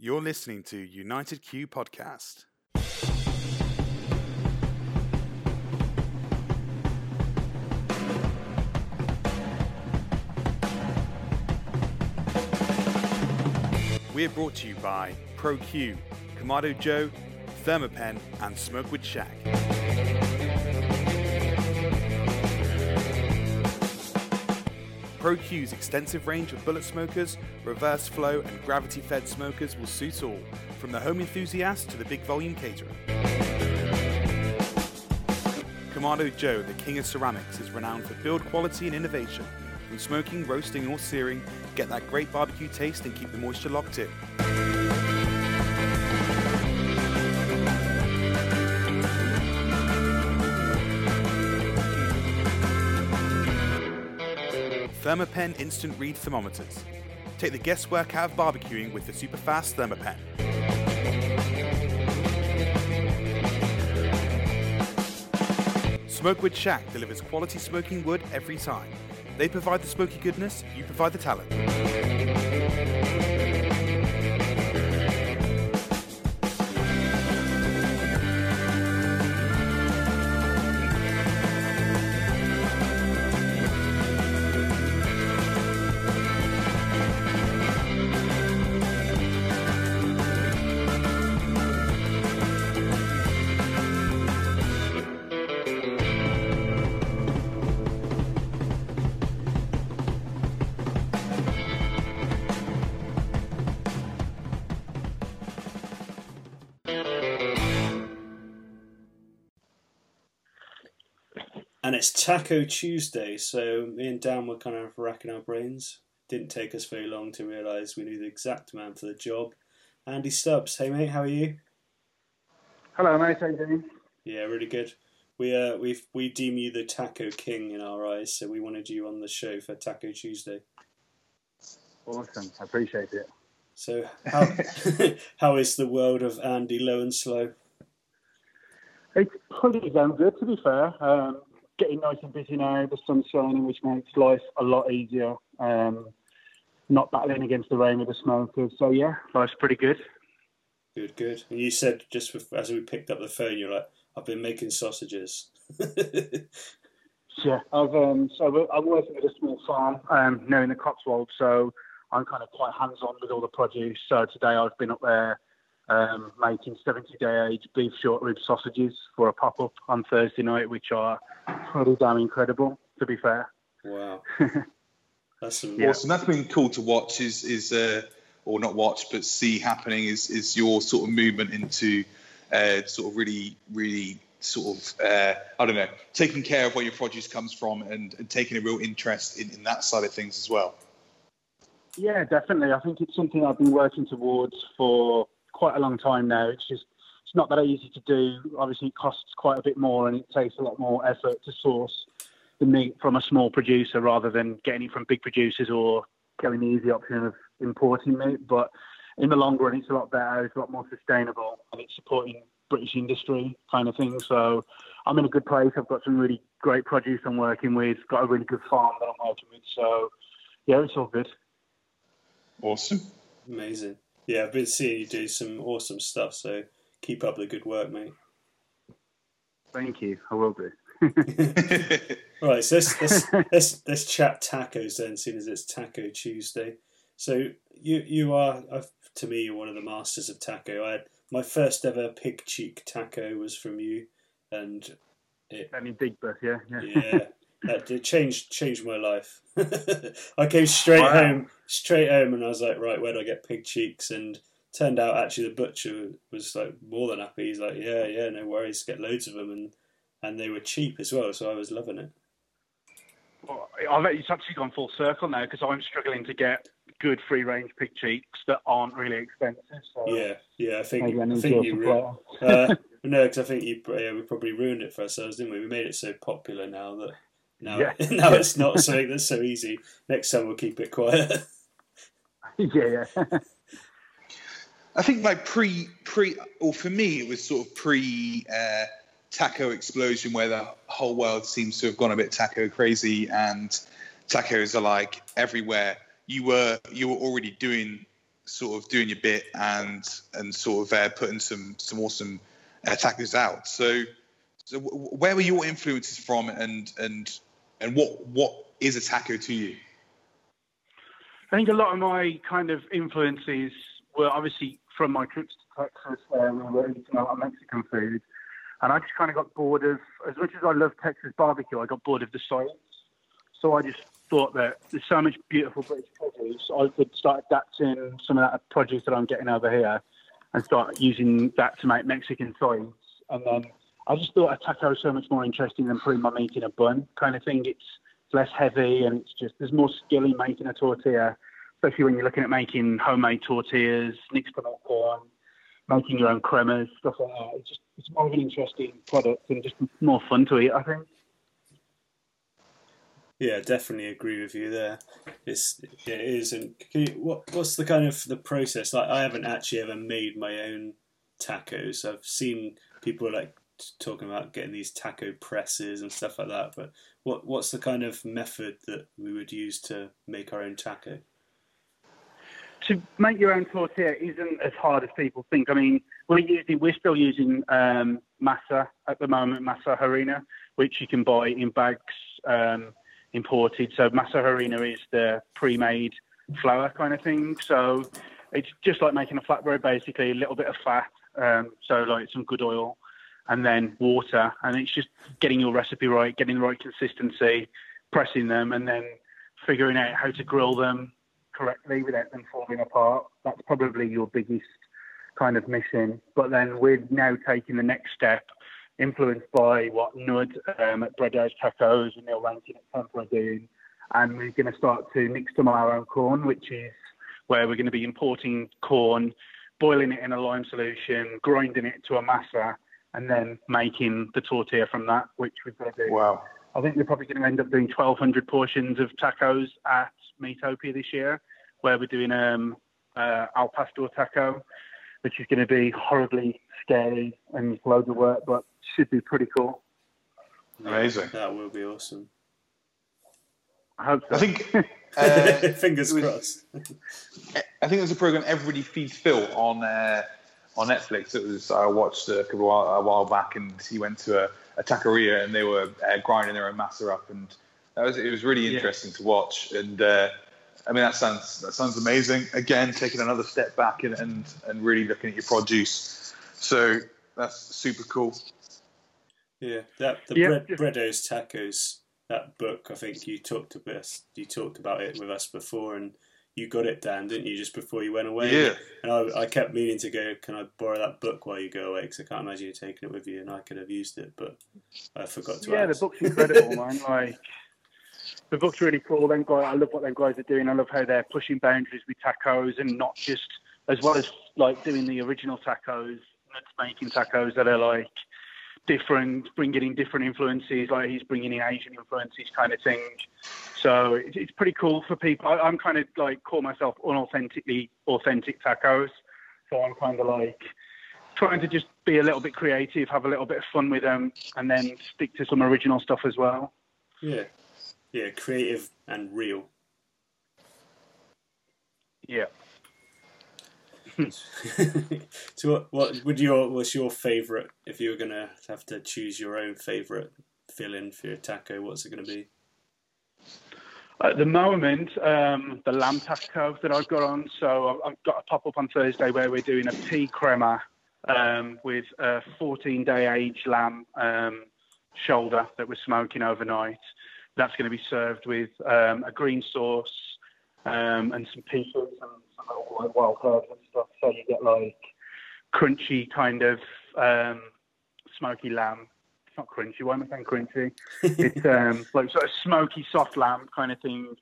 You're listening to United Q Podcast. We're brought to you by ProQ, Kamado Joe, Thermapen, and Smokewood Shack. ProQ's extensive range of bullet smokers, reverse flow, and gravity fed smokers will suit all, from the home enthusiast to the big volume caterer. Kamado Joe, the king of ceramics, is renowned for build quality and innovation. From smoking, roasting, or searing, get that great barbecue taste and keep the moisture locked in. Thermapen Instant Read Thermometers. Take the guesswork out of barbecuing with the super fast Thermapen. Smokewood Shack delivers quality smoking wood every time. They provide the smoky goodness, you provide the talent. And it's Taco Tuesday, so me and Dan were kind of racking our brains. Didn't take us very long to realise we knew the exact man for the job. Andy Stubbs, hey mate, how are you? Hello, mate. How are you doing? Yeah, really good. We uh we we deem you the Taco King in our eyes, so we wanted you on the show for Taco Tuesday. Awesome. I appreciate it. So how how is the world of Andy Low and Slow? It's pretty damn good, to be fair. Um, getting nice and busy now. The sun's shining, which makes life a lot easier. Um, not battling against the rain with the smokers. So yeah, life's pretty good. Good, good. And you said just as we picked up the phone, you're like, I've been making sausages. Yeah, I've um, so I'm working at a small farm um, now in the Cotswolds, so I'm kind of quite hands-on with all the produce. So today I've been up there um, making 70-day age beef short rib sausages for a pop-up on Thursday night, which are pretty damn incredible, to be fair. wow, that's some Yeah. Awesome. That's been cool to watch. Is is uh, or not watch, but see happening. Is is your sort of movement into uh, sort of really really sort of uh, I don't know taking care of where your produce comes from and, and taking a real interest in, in that side of things as well. Yeah, definitely. I think it's something I've been working towards for quite a long time now. It's just it's not that easy to do. Obviously, it costs quite a bit more, and it takes a lot more effort to source the meat from a small producer rather than getting it from big producers or going the easy option of importing meat. But in the long run, it's a lot better. It's a lot more sustainable, and it's supporting British industry kind of thing. So I'm in a good place. I've got some really great produce I'm working with. Got a really good farm that I'm working with. So yeah, it's all good. Awesome. amazing. Yeah, I've been seeing you do some awesome stuff. So keep up the good work, mate. Thank you. I will do. Right, so let's let's, let's let's chat tacos then, seeing as it's Taco Tuesday. So you you are uh, to me you're one of the masters of taco. I had my first ever pig cheek taco was from you, and it I mean, big birth, yeah, yeah. yeah that it changed changed my life. I came straight Wow. home straight home and I was like, right, where do I get pig cheeks? And turned out actually the butcher was like more than happy. He's like, yeah, yeah, no worries, get loads of them, and and they were cheap as well, so I was loving it. Well, I've it's actually gone full circle now because I'm struggling to get good free range pig cheeks that aren't really expensive. So Yeah, yeah, I think I I think you. Ru- supplier. uh, no, because I think you. Yeah, we probably ruined it for ourselves, didn't we? We made it so popular now that now Yeah. now it's not something that's so easy. Next time we'll keep it quiet. yeah, yeah. I think my pre pre or for me it was sort of pre uh, taco explosion where the whole world seems to have gone a bit taco crazy and tacos are like everywhere. You were you were already doing sort of doing your bit and and sort of uh, putting some some awesome uh, tacos out. So, so where were your influences from, and and and what what is a taco to you? I think a lot of my kind of influences were obviously from my trips to Texas, where we were eating a lot of Mexican food, and I just kind of got bored of as much as I love Texas barbecue, I got bored of the science. So I just thought that there's so much beautiful British produce, I could start adapting some of that produce that I'm getting over here and start using that to make Mexican sides. And then I just thought a taco was so much more interesting than putting my meat in a bun kind of thing. It's less heavy and it's just, there's more skill in making a tortilla, especially when you're looking at making homemade tortillas, nixtamal corn, making your own cremas, stuff like that. It's just, it's more of an interesting product and just more fun to eat, I think. Yeah, definitely agree with you there. It's it is, and you, what what's the kind of the process? Like, I haven't actually ever made my own tacos. I've seen people like talking about getting these taco presses and stuff like that. But what what's the kind of method that we would use to make our own taco? To make your own tortilla isn't as hard as people think. I mean, we're using we're still using um, masa at the moment, masa harina, which you can buy in bags. Um, imported. So masa harina is the pre-made flour kind of thing. So it's just like making a flatbread, basically a little bit of fat, um, so like some good oil, and then water, and it's just getting your recipe right, getting the right consistency, pressing them, and then figuring out how to grill them correctly without them falling apart. That's probably your biggest kind of mission. But then we're now taking the next step influenced by what Nud um, at Breddos Tacos and Neil Rankin at Temper are doing. And we're going to start to mix them our own corn, which is where we're going to be importing corn, boiling it in a lime solution, grinding it to a masa, and then making the tortilla from that, which we're going to do. Wow. I think we're probably going to end up doing 1,200 portions of tacos at Meatopia this year, where we're doing um, uh, al pastor taco, which is going to be horribly scary and loads of work, but should be pretty cool. Amazing. That will be awesome. I hope so. I think. Uh, Fingers was, crossed. I think there's a program Everybody Feeds Phil on uh, on Netflix. It was I watched a, couple while, a while back, and he went to a, a taqueria and they were uh, grinding their own masa up, and that was it was really interesting yeah. to watch. And uh, I mean that sounds that sounds amazing. Again, taking another step back and and, and really looking at your produce. So that's super cool. Yeah, that the yeah. bread, Breddos tacos. That book, I think you talked about you talked about it with us before, and you got it, Dan, didn't you? Just before you went away. Yeah. And I, I kept meaning to go. Can I borrow that book while you go away? Because I can't imagine you taking it with you, and I could have used it, but I forgot to. Yeah, ask. the book's incredible, man. Like the book's really cool. Them guys, I love what them guys are doing. I love how they're pushing boundaries with tacos, and not just as well as like doing the original tacos, not making tacos that are like different, bringing in different influences, like he's bringing in Asian influences, kind of thing. So it's, it's pretty cool for people. I, am kind of like call myself unauthentically authentic tacos. So I'm kind of like trying to just be a little bit creative, have a little bit of fun with them, and then stick to some original stuff as well. Yeah, yeah, creative and real. Yeah. so what, what would your what's your favourite if you were gonna have to choose your own favourite fill-in for your taco? What's it gonna be? At the moment, um, the lamb taco that I've got on. So I've got a pop up on Thursday where we're doing a pea crema um, with a 14 day age lamb um, shoulder that we're smoking overnight. That's going to be served with um, a green sauce um, and some peas and like wild herbs stuff. So you get like crunchy kind of um, smoky lamb. It's not crunchy. Why am I saying crunchy? it's um, like sort of smoky soft lamb kind of thing.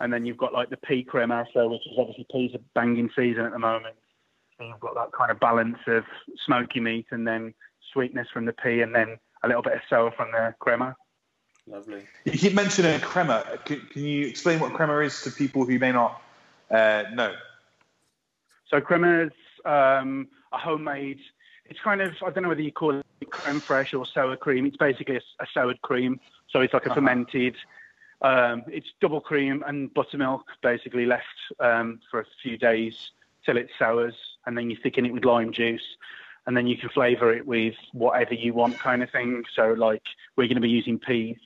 And then you've got like the pea crema, so which is obviously peas are banging season at the moment. So you've got that kind of balance of smoky meat and then sweetness from the pea, and then a little bit of sour from the crema. Lovely. You keep mentioning crema. Can, can, you explain what crema is to people who may not uh, know? So crema is um, a homemade. It's kind of I don't know whether you call it creme fraiche or sour cream. It's basically a, a soured cream. So it's like a uh-huh. fermented. Um, it's double cream and buttermilk, basically left um, for a few days till it sours, and then you thicken it with lime juice, and then you can flavour it with whatever you want, kind of thing. So like we're going to be using peas,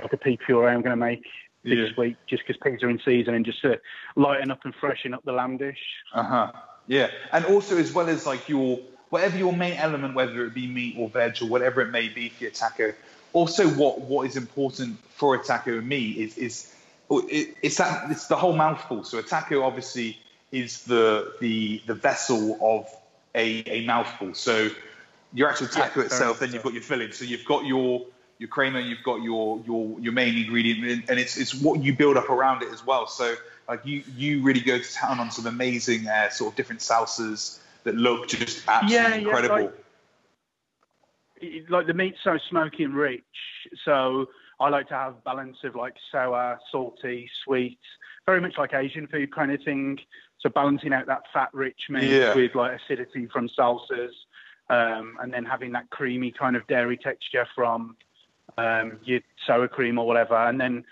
like a pea puree. I'm going to make this yeah. week just because peas are in season and just to lighten up and freshen up the lamb dish. Uh huh. Yeah, and also as well as like your whatever your main element, whether it be meat or veg or whatever it may be for your taco. Also, what what is important for a taco and me is is it, it's that it's the whole mouthful. So a taco obviously is the the the vessel of a, a mouthful. So your actual taco yeah, itself, then you've got your filling. So you've got your your crema, you've got your your your main ingredient, and it's it's what you build up around it as well. So like you you really go to town on some amazing uh, sort of different salsas that look just absolutely yeah, incredible. Yeah, like, like the meat's so smoky and rich, so I like to have balance of like sour, salty, sweet, very much like Asian food kind of thing. So balancing out that fat-rich meat yeah. with like acidity from salsas, um, and then having that creamy kind of dairy texture from um, your sour cream or whatever, and then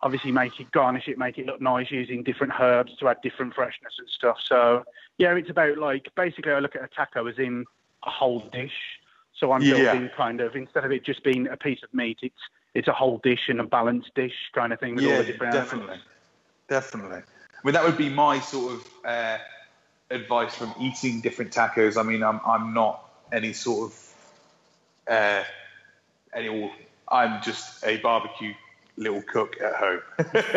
obviously make it garnish it, make it look nice using different herbs to add different freshness and stuff. So yeah, it's about like basically I look at a taco as in a whole dish. So I'm yeah. building kind of instead of it just being a piece of meat, it's it's a whole dish and a balanced dish kind of thing with yeah, all the different definitely, elements. definitely. I mean, that would be my sort of uh, advice from eating different tacos. I mean, I'm I'm not any sort of uh, any. I'm just a barbecue little cook at home.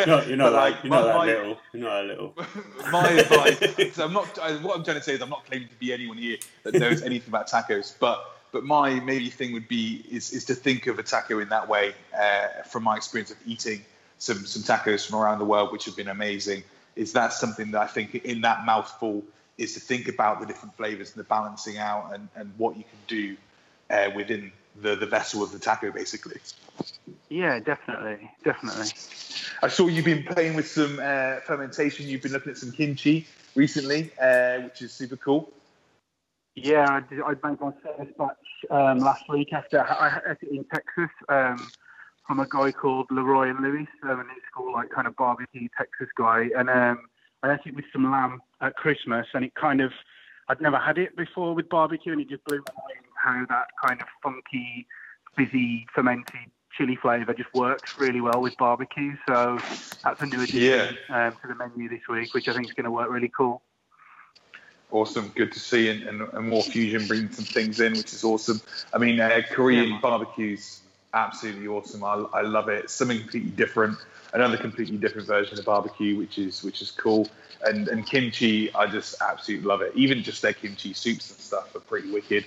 no, you're not like, you're not that my, little. You're not a little. my advice. So I'm not. what I'm trying to say is I'm not claiming to be anyone here that knows anything about tacos, but but my maybe thing would be is is to think of a taco in that way. Uh, from my experience of eating some some tacos from around the world, which have been amazing is that something that I think in that mouthful is to think about the different flavors and the balancing out and, and what you can do uh, within the, the vessel of the taco, basically. Yeah, definitely, definitely. I saw you've been playing with some uh, fermentation. You've been looking at some kimchi recently, uh, which is super cool. Yeah, I, did, I made my first batch um, last week after I had it in Texas. Um, from a guy called Leroy and Lewis, um, it's called like kind of barbecue Texas guy. And um, I had it with some lamb at Christmas, and it kind of I'd never had it before with barbecue, and it just blew my mind how that kind of funky, fizzy, fermented chili flavour just works really well with barbecue. So that's a new addition yeah. um, to the menu this week, which I think is going to work really cool. Awesome, good to see, and, and, and, more fusion bringing some things in, which is awesome. I mean, uh, Korean yeah. barbecues absolutely awesome. I, I love it. something completely different, another completely different version of barbecue, which is which is cool. And and kimchi, I just absolutely love it. Even just their kimchi soups and stuff are pretty wicked.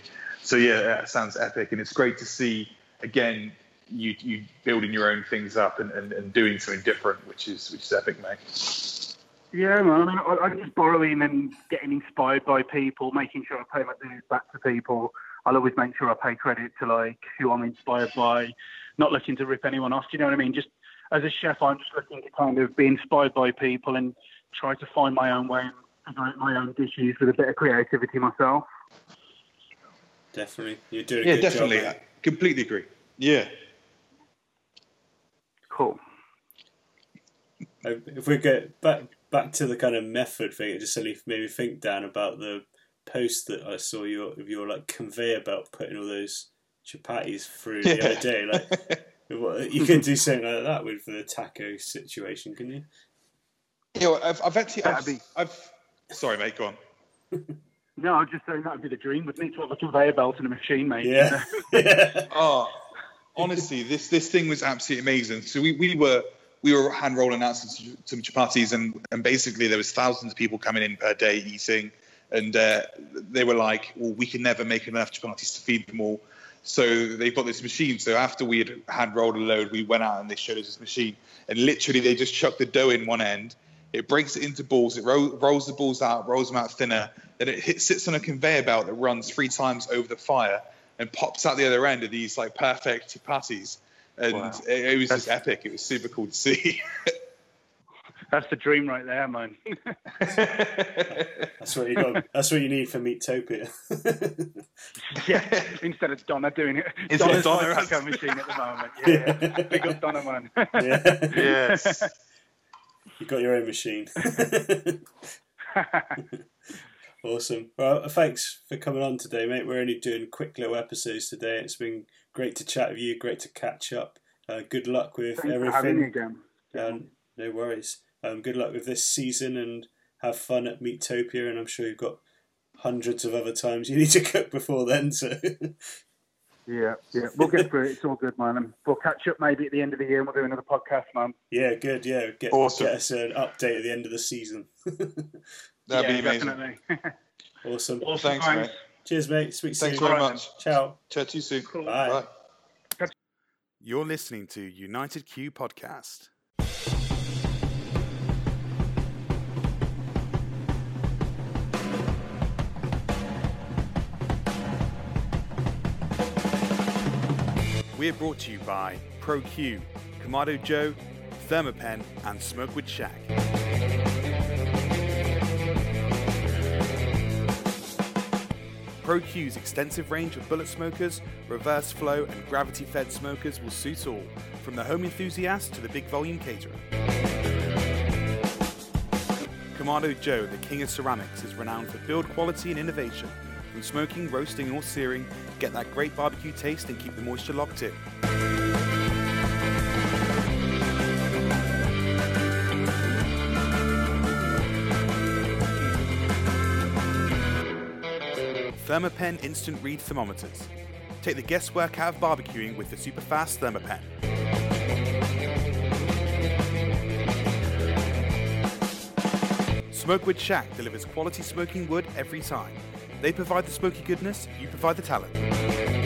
So yeah, that sounds epic, and it's great to see again you you building your own things up and, and, and doing something different, which is which is epic, mate. Yeah, man. I mean, I, I just borrowing and getting inspired by people, making sure I pay my dues back to people. I'll always make sure I pay credit to like who I'm inspired by, not looking to rip anyone off. Do you know what I mean? Just as a chef, I'm just looking to kind of be inspired by people and try to find my own way and make my own dishes with a bit of creativity myself. Definitely, you're doing. yeah, definitely. Job, completely agree. Yeah. Cool. If we get back back to the kind of method thing, it just suddenly made me think, Dan, about the post that I saw your of your like conveyor belt putting all those chapatis through the yeah. other day. Like you can do something like that with the taco situation, can you? Yeah, well, I've, I've actually, I've. I've, sorry, mate, go on. no, I'm just saying that would be the dream. We'd need to have a conveyor belt and a machine, mate. Yeah. yeah. Oh, honestly, this this thing was absolutely amazing. So we, we were we were hand rolling out some, some chapatis, and and basically there was thousands of people coming in per day eating and uh, they were like, "Well, we can never make enough chapatis to feed them all." So they've got this machine. So after we had hand rolled a load, we went out and they showed us this machine, and literally they just chuck the dough in one end. It breaks it into balls. It ro- rolls the balls out, rolls them out thinner. Then it hit, sits on a conveyor belt that runs three times over the fire and pops out the other end of these like perfect chapatis. And wow. it, it, was That's... just epic. It was super cool to see. That's the dream right there, man. that's what you got. That's what you need for Meatopia. yeah, instead of Donna doing it. Instead Donna's Donna my taco machine at the moment. Yeah, yeah. big up Donna, man. yeah. Yes. You got your own machine. Awesome. Well, thanks for coming on today, mate. We're only doing quick little episodes today. It's been great to chat with you. Great to catch up. Uh, good luck with Thanks everything. for having me again. Um, no worries. Um, good luck with this season and have fun at Meatopia. And I'm sure you've got hundreds of other times you need to cook before then. So Yeah, yeah, we'll get through it. It's all good, man. And we'll catch up maybe at the end of the year and we'll do another podcast, man. yeah, good. Yeah, get Awesome. get us an update at the end of the season. That'd yeah, be amazing. Definitely. awesome. awesome. Thanks, mate. Cheers, mate. Speak soon. Thanks very Alright, much. Ciao. Chat to you soon. Cool. Bye. Bye. You're listening to United Q Podcast. We are brought to you by ProQ, Kamado Joe, Thermapen, and Smokewood Shack. ProQ's extensive range of bullet smokers, reverse flow, and gravity fed smokers will suit all, from the home enthusiast to the big volume caterer. Kamado Joe, the king of ceramics, is renowned for build quality and innovation. From smoking, roasting, or searing, get that great barbecue taste and keep the moisture locked in. Thermapen instant read thermometers. Take the guesswork out of barbecuing with the super fast Thermapen. Smokewood Shack delivers quality smoking wood every time. They provide the smoky goodness, you provide the talent.